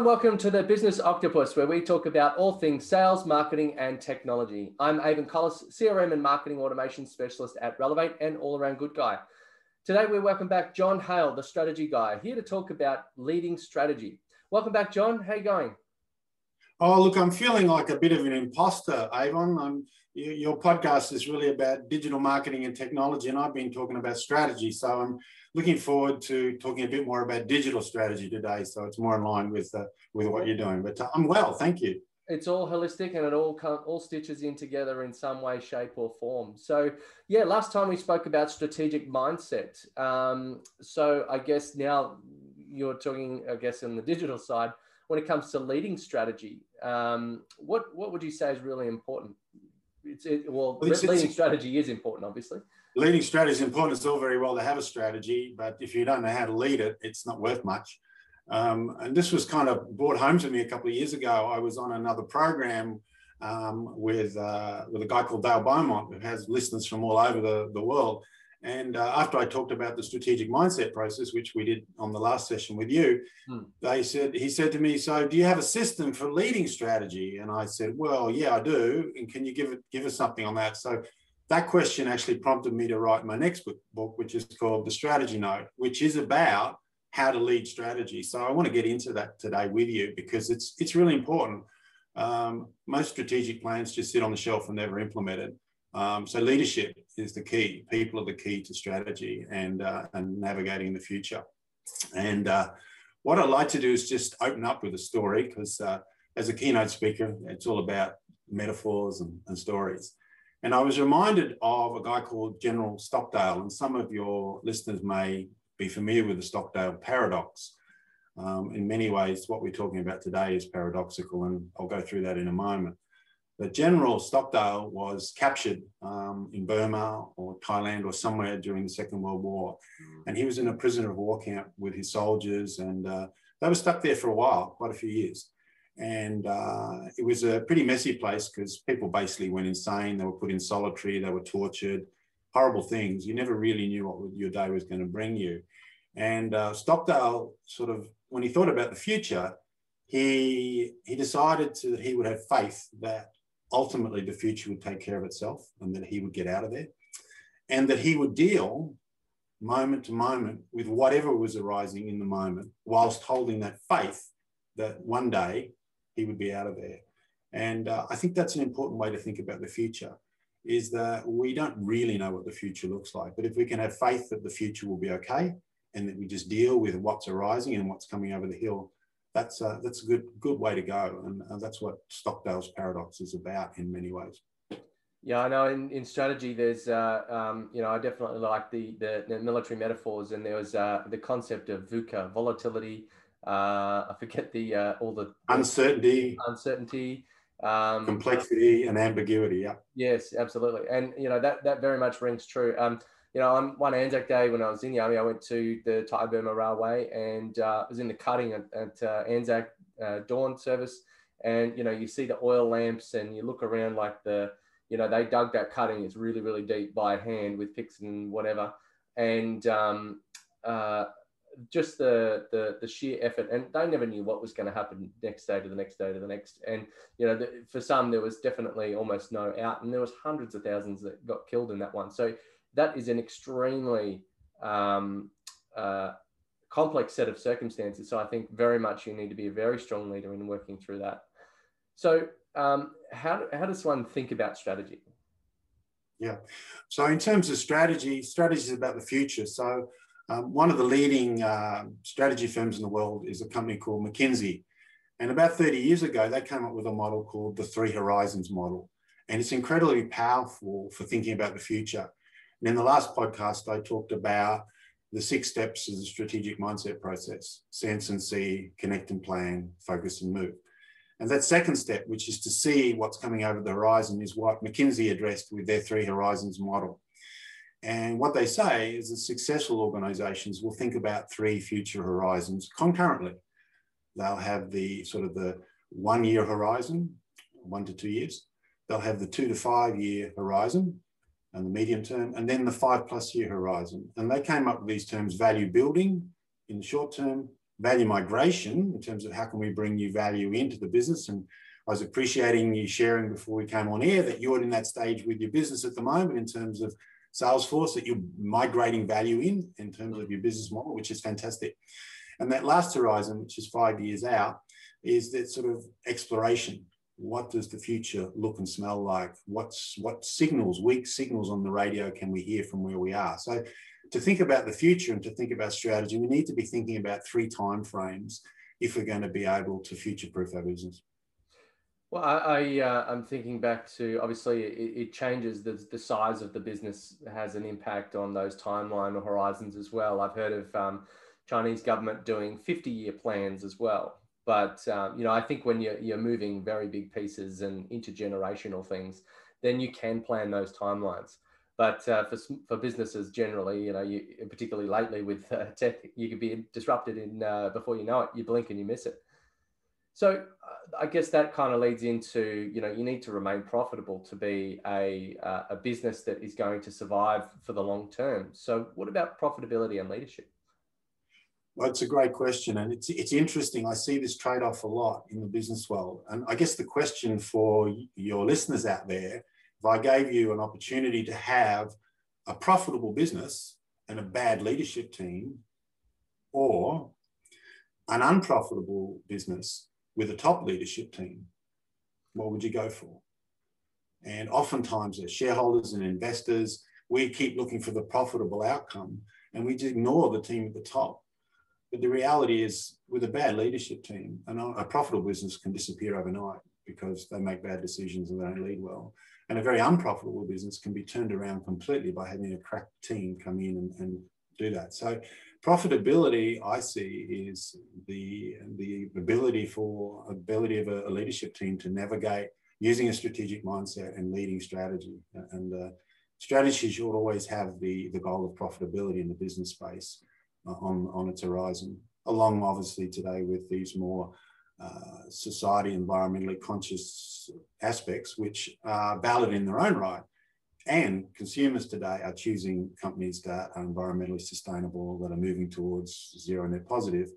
and welcome to the Business Octopus, where we talk about all things sales, marketing, and technology. I'm Avon Collis, CRM and Marketing Automation Specialist at Relevate and all around good guy. Today, we welcome back John Hale, the strategy guy, here to talk about leading strategy. Welcome back, John. How you going? Oh, look, I'm feeling like a bit of an imposter, Avon. I'm, your podcast is really about digital marketing and technology, and I've been talking about strategy. So I'm looking forward to talking a bit more about digital strategy today. So it's more in line with uh, with what you're doing. But uh, I'm well, thank you. It's all holistic and it all all stitches in together in some way, shape, or form. So yeah, last time we spoke about strategic mindset. Um, so I guess now you're talking, I guess, on the digital side when it comes to leading strategy. Um, what what would you say is really important? It's it, well, well it's, leading it's, strategy is important, obviously leading strategy is important. It's all very well to have a strategy, but if you don't know how to lead it, it's not worth much. Um, and this was kind of brought home to me a couple of years ago. I was on another program um, with uh, with a guy called Dale Beaumont, who has listeners from all over the, the world. And uh, after I talked about the strategic mindset process, which we did on the last session with you, hmm. they said he said to me, "So, do you have a system for leading strategy?" And I said, "Well, yeah, I do. And can you give it give us something on that?" So that question actually prompted me to write my next book, which is called The Strategy Note, which is about how to lead strategy. So I want to get into that today with you because it's it's really important. Um, most strategic plans just sit on the shelf and never implemented. Um, so leadership is the key. People are the key to strategy and uh, and navigating the future. And uh, what I'd like to do is just open up with a story because uh, as a keynote speaker, it's all about metaphors and, and stories. And I was reminded of a guy called General Stockdale, and some of your listeners may be familiar with the Stockdale paradox. Um, in many ways, what we're talking about today is paradoxical, and I'll go through that in a moment. But General Stockdale was captured um, in Burma or Thailand or somewhere during the Second World War. And he was in a prisoner of war camp with his soldiers, and uh, they were stuck there for a while, quite a few years. And uh, it was a pretty messy place because people basically went insane. They were put in solitary, they were tortured, horrible things. You never really knew what your day was going to bring you. And uh, Stockdale sort of, when he thought about the future, he, he decided to, that he would have faith that ultimately the future would take care of itself and that he would get out of there and that he would deal moment to moment with whatever was arising in the moment whilst holding that faith that one day he would be out of there. And uh, I think that's an important way to think about the future is that we don't really know what the future looks like. But if we can have faith that the future will be okay and that we just deal with what's arising and what's coming over the hill, that's a, that's a good, good way to go. And uh, that's what Stockdale's paradox is about in many ways. Yeah, I know. In, in strategy, there's, uh, um, you know, I definitely like the, the, the military metaphors, and there was uh, the concept of VUCA, volatility, uh, I forget the uh, all the uncertainty, uncertainty, um, complexity, and ambiguity. Yeah. Yes, absolutely, and you know that that very much rings true. Um, you know, on one Anzac Day when I was in the army, I went to the Thai Burma Railway and uh, was in the cutting at, at uh, Anzac uh, dawn service, and you know you see the oil lamps and you look around like the you know they dug that cutting it's really really deep by hand with picks and whatever and um, uh, just the, the the sheer effort, and they never knew what was going to happen next day to the next day to the next. And you know, the, for some, there was definitely almost no out, and there was hundreds of thousands that got killed in that one. So that is an extremely um, uh, complex set of circumstances. So I think very much you need to be a very strong leader in working through that. So um, how how does one think about strategy? Yeah. So in terms of strategy, strategy is about the future. So um, one of the leading uh, strategy firms in the world is a company called McKinsey. And about 30 years ago, they came up with a model called the Three Horizons model. And it's incredibly powerful for thinking about the future. And in the last podcast, I talked about the six steps of the strategic mindset process sense and see, connect and plan, focus and move. And that second step, which is to see what's coming over the horizon, is what McKinsey addressed with their Three Horizons model. And what they say is that successful organizations will think about three future horizons concurrently. They'll have the sort of the one year horizon, one to two years. They'll have the two to five year horizon and the medium term, and then the five plus year horizon. And they came up with these terms value building in the short term, value migration in terms of how can we bring new value into the business. And I was appreciating you sharing before we came on air that you're in that stage with your business at the moment in terms of Salesforce that you're migrating value in in terms of your business model, which is fantastic. And that last horizon, which is five years out, is that sort of exploration. What does the future look and smell like? What's what signals, weak signals on the radio can we hear from where we are? So to think about the future and to think about strategy, we need to be thinking about three time frames if we're going to be able to future-proof our business. Well, I, I uh, I'm thinking back to obviously it, it, changes the the size of the business has an impact on those timeline or horizons as well. I've heard of um, Chinese government doing 50 year plans as well. But um, you know, I think when you're, you're moving very big pieces and intergenerational things, then you can plan those timelines. But uh, for, for businesses generally, you know, you, particularly lately with uh, tech, you could be disrupted in uh, before you know it. You blink and you miss it. So uh, I guess that kind of leads into you know you need to remain profitable to be a uh, a business that is going to survive for the long term. So what about profitability and leadership? Well, it's a great question, and it's it's interesting. I see this trade off a lot in the business world, and I guess the question for your listeners out there if I gave you an opportunity to have a profitable business and a bad leadership team, or an unprofitable business with a top leadership team, what would you go for? And oftentimes, as shareholders and investors, we keep looking for the profitable outcome and we just ignore the team at the top. But the reality is, with a bad leadership team, a profitable business can disappear overnight because they make bad decisions and they don't lead well. And a very unprofitable business can be turned around completely by having a crack team come in and, and do that. So profitability, I see, is the, the ability for ability of a, a leadership team to navigate using a strategic mindset and leading strategy. And uh, strategy should always have the, the goal of profitability in the business space uh, on, on its horizon, along obviously today with these more uh, society environmentally conscious aspects, which are valid in their own right. And consumers today are choosing companies that are environmentally sustainable, that are moving towards zero net positive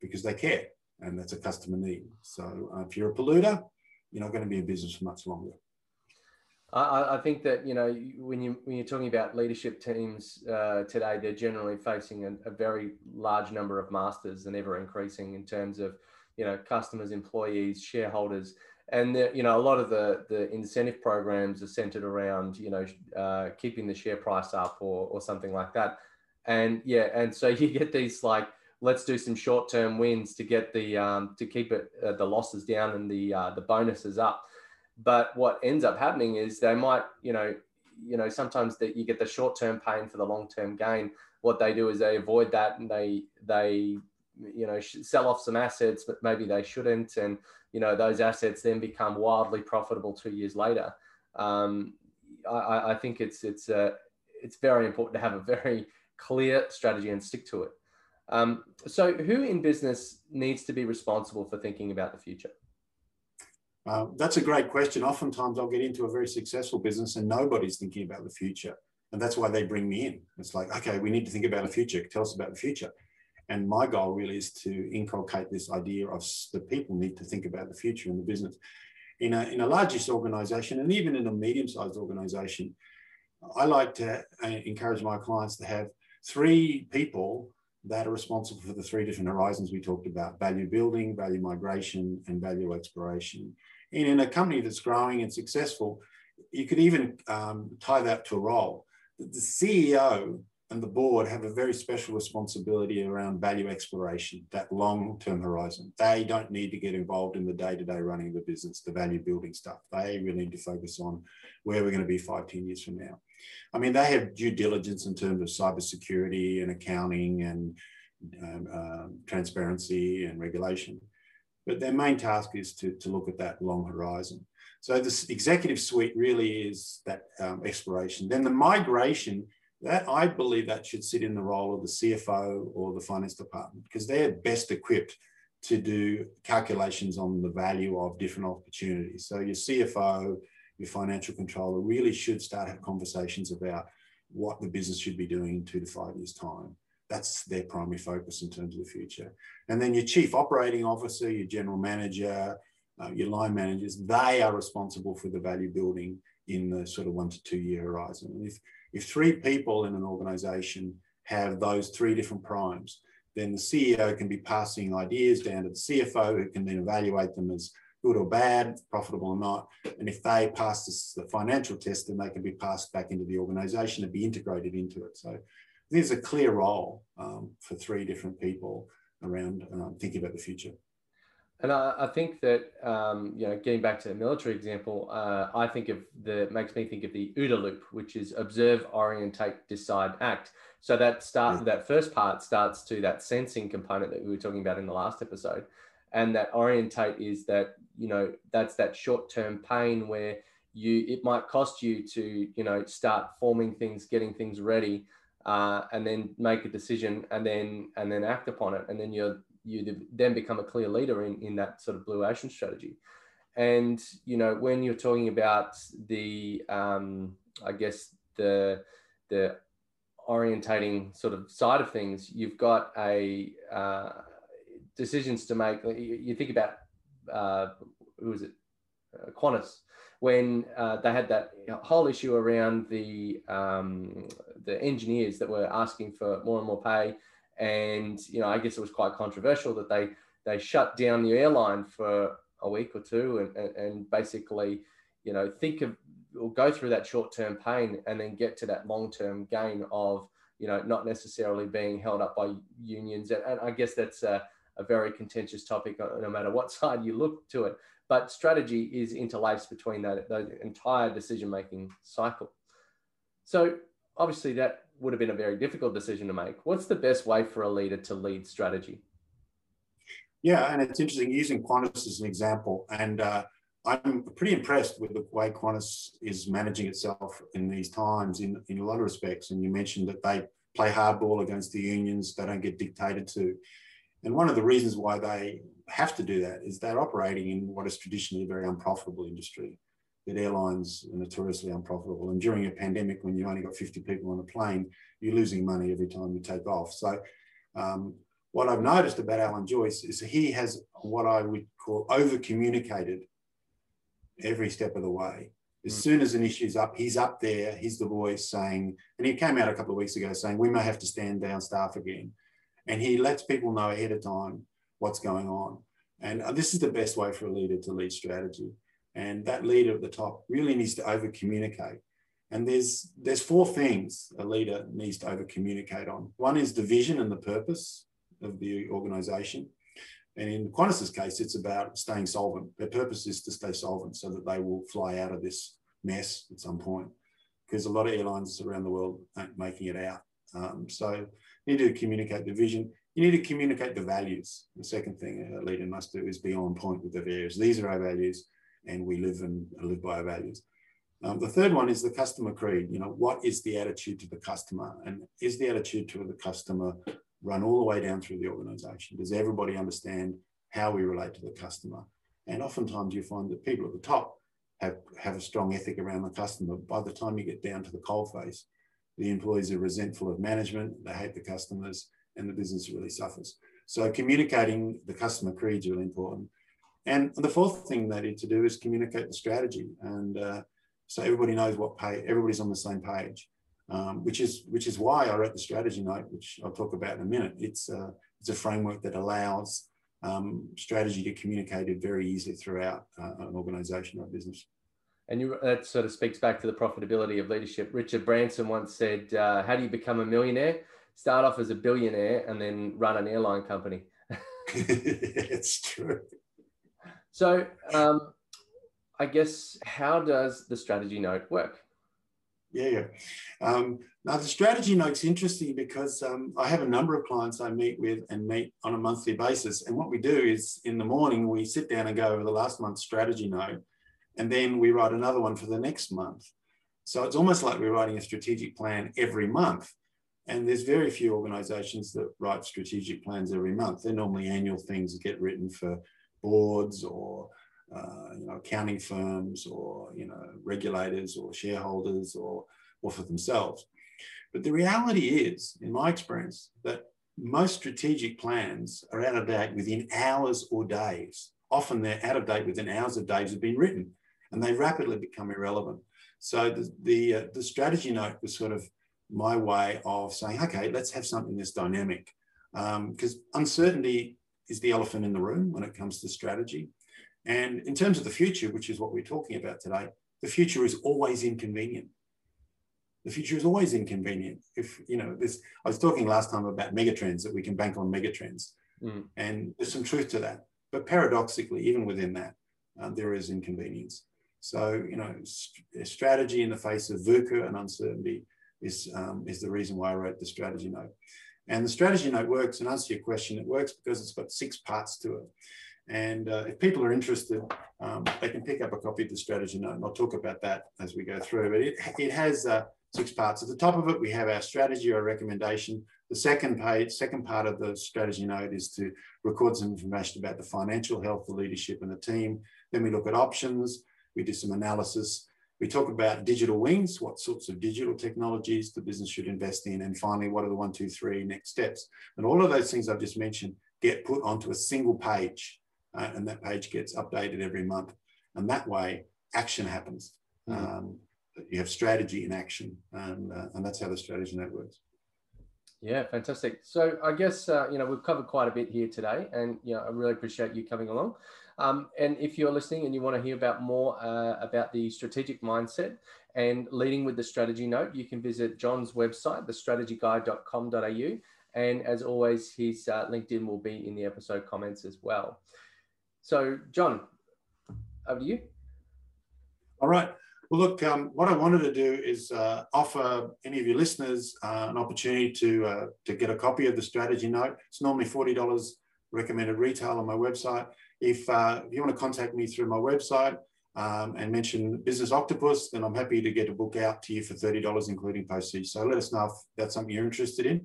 because they care. And that's a customer need. So uh, if you're a polluter, you're not going to be in business for much longer. I, I, think that you know when you when you're talking about leadership teams uh, today, they're generally facing a, a, very large number of masters and ever increasing in terms of you know customers, employees, shareholders, and the, you know a lot of the the incentive programs are centered around you know uh, keeping the share price up or or something like that, and yeah, and so you get these like let's do some short term wins to get the um, to keep it uh, the losses down and the uh, the bonuses up. But what ends up happening is they might you know you know sometimes that you get the short term pain for the long term gain. What they do is they avoid that and they they you know sell off some assets but maybe they shouldn't and you know those assets then become wildly profitable two years later. Um, I, I, think it's it's uh, it's very important to have a very clear strategy and stick to it. Um, so who in business needs to be responsible for thinking about the future? Uh, that's a great question. Oftentimes i'll get into a very successful business and nobody's thinking about the future and that's why they bring me in. It's like okay we need to think about the future. Tell us about the future and my goal really is to inculcate this idea of the people need to think about the future in the business. In a, in a largest organization and even in a medium sized organization, I like to uh, encourage my clients to have three people that are responsible for the three different horizons we talked about value building, value migration, and value exploration. And in a company that's growing and successful, you could even um, tie that to a role. The CEO and the board have a very special responsibility around value exploration, that long term horizon. They don't need to get involved in the day to day running of the business, the value building stuff. They really need to focus on where we're going to be five, ten years from now. I mean, they have due diligence in terms of cybersecurity and accounting and um, uh, transparency and regulation. But their main task is to, to look at that long horizon. So this executive suite really is that um, exploration. Then the migration that I believe that should sit in the role of the CFO or the finance department because they're best equipped to do calculations on the value of different opportunities. So your CFO, your financial controller really should start have conversations about what the business should be doing in two to five years' time. that's their primary focus in terms of the future. And then your chief operating officer, your general manager, uh, your line managers, they are responsible for the value building in the sort of one to two year horizon. And if, if three people in an organization have those three different primes, then the CEO can be passing ideas down to the CFO who can then evaluate them as good or bad, profitable or not. And if they pass this, the financial test, then they can be passed back into the organization and be integrated into it. So there's a clear role um, for three different people around um, thinking about the future. And I, I think that um, you know, getting back to the military example, uh, I think of the makes me think of the OODA loop, which is observe, orientate, decide, act. So that start yeah. that first part starts to that sensing component that we were talking about in the last episode, and that orientate is that you know that's that short term pain where you it might cost you to you know start forming things, getting things ready. Uh, and then make a decision and then and then act upon it and then you're you then become a clear leader in, in that sort of blue ocean strategy. And you know, when you're talking about the, um, I guess the the orientating sort of side of things, you've got a uh, decisions to make. You, think about uh, who was it, uh, Qantas, when uh, they had that whole issue around the um, the engineers that were asking for more and more pay and you know I guess it was quite controversial that they they shut down the airline for a week or two and, and, and basically you know think of or go through that short-term pain and then get to that long-term gain of you know not necessarily being held up by unions. And, and I guess that's a, a very contentious topic uh, no matter what side you look to it. But strategy is interlaced between that, that entire decision making cycle. So obviously that would have been a very difficult decision to make. What's the best way for a leader to lead strategy? Yeah, and it's interesting using Qantas as an example. And uh, I'm pretty impressed with the way Qantas is managing itself in these times in, in a lot of respects. And you mentioned that they play hardball against the unions, they don't get dictated to. And one of the reasons why they have to do that is they're operating in what is traditionally a very unprofitable industry that airlines are notoriously unprofitable. And during a pandemic, when you've only got 50 people on a plane, you're losing money every time you take off. So, um, what I've noticed about Alan Joyce is he has what I would call over communicated every step of the way. As mm. soon as an issue's up, he's up there, he's the voice saying, and he came out a couple of weeks ago saying, we may have to stand down staff again. And he lets people know ahead of time what's going on. And uh, this is the best way for a leader to lead strategy. And that leader at the top really needs to over communicate. And there's there's four things a leader needs to over communicate on. One is the vision and the purpose of the organization. And in Qantas's case, it's about staying solvent. Their purpose is to stay solvent so that they will fly out of this mess at some point. Because a lot of airlines around the world aren't making it out. Um, so you need to communicate the vision. You need to communicate the values. The second thing a leader must do is be on point with the values. These are our values and we live and live by our values. Um, the third one is the customer creed. You know, what is the attitude to the customer? And is the attitude to the customer run all the way down through the organization? Does everybody understand how we relate to the customer? And oftentimes you find that people at the top have, have a strong ethic around the customer. By the time you get down to the coal face, the employees are resentful of management, they hate the customers, and the business really suffers. So communicating the customer creed is really important. And the fourth thing they need to do is communicate the strategy, and uh, so everybody knows what pay. Everybody's on the same page, um, which is which is why I wrote the strategy note, which I'll talk about in a minute. It's a, uh, it's a framework that allows um, strategy to communicate it very easily throughout uh, an organisation or business. And you, that sort of speaks back to the profitability of leadership. Richard Branson once said, uh, "How do you become a millionaire? Start off as a billionaire and then run an airline company." it's true. So, um, I guess, how does the strategy note work? Yeah, yeah. Um, now, the strategy note's interesting because um, I have a number of clients I meet with and meet on a monthly basis. And what we do is in the morning, we sit down and go over the last month's strategy note, and then we write another one for the next month. So it's almost like we're writing a strategic plan every month. And there's very few organizations that write strategic plans every month. They're normally annual things that get written for boards or uh, you know accounting firms or you know regulators or shareholders or or for themselves. But the reality is, in my experience, that most strategic plans are out of date within hours or days. Often they're out of date within hours or days have been written, and they rapidly become irrelevant. So the the, uh, the strategy note was sort of my way of saying, okay, let's have something that's dynamic, because um, uncertainty is the elephant in the room when it comes to strategy. And in terms of the future, which is what we're talking about today, the future is always inconvenient. The future is always inconvenient. If you know this, I was talking last time about megatrends that we can bank on megatrends, mm. and there's some truth to that. But paradoxically, even within that, uh, there is inconvenience. So you know, st- strategy in the face of VUCA and uncertainty is um, is the reason why I wrote the strategy note. And the strategy note works, and answer your question, it works because it's got six parts to it. And uh, if people are interested, um, they can pick up a copy of the strategy note, and I'll talk about that as we go through. But it, it has uh, six parts. At the top of it, we have our strategy or recommendation. The second page, second part of the strategy note is to record some information about the financial health, the leadership, and the team. Then we look at options. We do some analysis. We talk about digital wings, what sorts of digital technologies the business should invest in, and finally, what are the one, two, three next steps? And all of those things I've just mentioned get put onto a single page uh, and that page gets updated every month. And that way, action happens. Mm-hmm. Um, you have strategy in action, and, uh, and that's how the strategy note works. Yeah, fantastic. So I guess uh, you know we've covered quite a bit here today, and you know I really appreciate you coming along. Um, and if you're listening and you want to hear about more uh, about the strategic mindset and leading with the strategy note, you can visit John's website, thestrategyguy.com.au. And as always, his uh, LinkedIn will be in the episode comments as well. So, John, over to you. All right. Well, look, um, what I wanted to do is uh, offer any of your listeners uh, an opportunity to uh, to get a copy of the strategy note. It's normally forty dollars recommended retail on my website. If, uh, if you want to contact me through my website um, and mention Business Octopus, then I'm happy to get a book out to you for thirty dollars, including postage. So let us know if that's something you're interested in.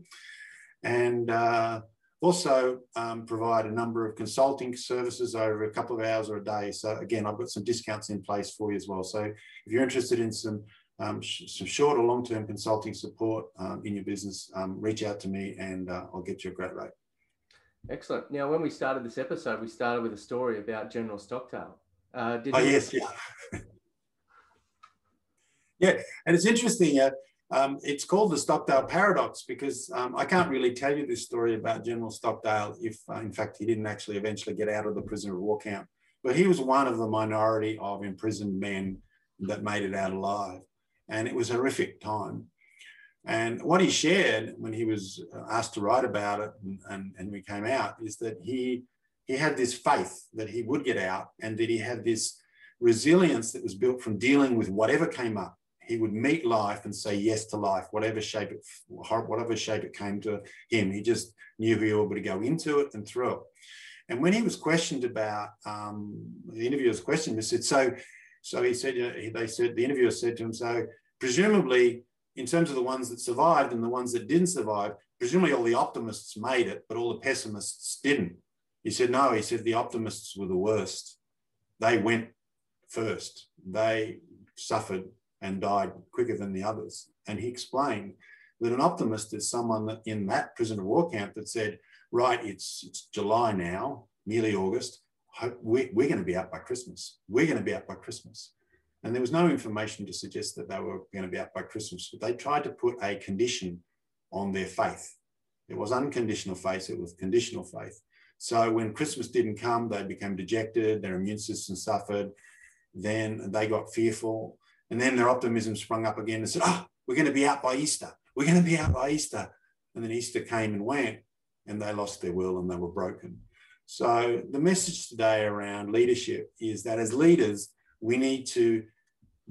And uh, also um, provide a number of consulting services over a couple of hours or a day. So again, I've got some discounts in place for you as well. So if you're interested in some um, sh some short or long-term consulting support um, in your business, um, reach out to me and uh, I'll get you a great rate. Excellent. Now, when we started this episode, we started with a story about General Stockdale. Uh, oh, yes, yeah. yeah, and it's interesting. Uh, um, it's called the Stockdale paradox because um, I can't really tell you this story about General Stockdale if, uh, in fact, he didn't actually eventually get out of the prisoner of war camp. But he was one of the minority of imprisoned men that made it out alive. And it was a horrific time. And what he shared when he was uh, asked to write about it and, and, and we came out is that he, he had this faith that he would get out and that he had this resilience that was built from dealing with whatever came up he would meet life and say yes to life, whatever shape it, whatever shape it came to him. He just knew he able to go into it and through it. And when he was questioned about um, the interviewer's question, he said, "So, so he said, you know, they said the interviewer said to him, so presumably in terms of the ones that survived and the ones that didn't survive, presumably all the optimists made it, but all the pessimists didn't." He said, "No." He said the optimists were the worst. They went first. They suffered and died quicker than the others. And he explained that an optimist is someone that in that prisoner of war camp that said, right, it's, it's July now, nearly August, we're, we're going to be out by Christmas. We're going to be out by Christmas. And there was no information to suggest that they were going to be out by Christmas, but they tried to put a condition on their faith. It was unconditional faith, it was conditional faith. So when Christmas didn't come, they became dejected, their immune system suffered, then they got fearful, and then their optimism sprung up again and said, Oh, we're going to be out by Easter. We're going to be out by Easter. And then Easter came and went, and they lost their will and they were broken. So, the message today around leadership is that as leaders, we need to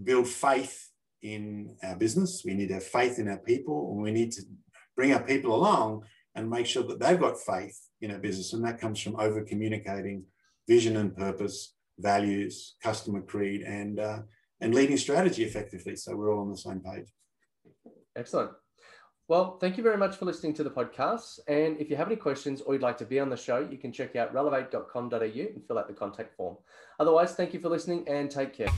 build faith in our business. We need to have faith in our people, and we need to bring our people along and make sure that they've got faith in our business. And that comes from over communicating vision and purpose, values, customer creed, and uh, and leading strategy effectively. So we're all on the same page. Excellent. Well, thank you very much for listening to the podcast. And if you have any questions or you'd like to be on the show, you can check out relevate.com.au and fill out the contact form. Otherwise, thank you for listening and take care.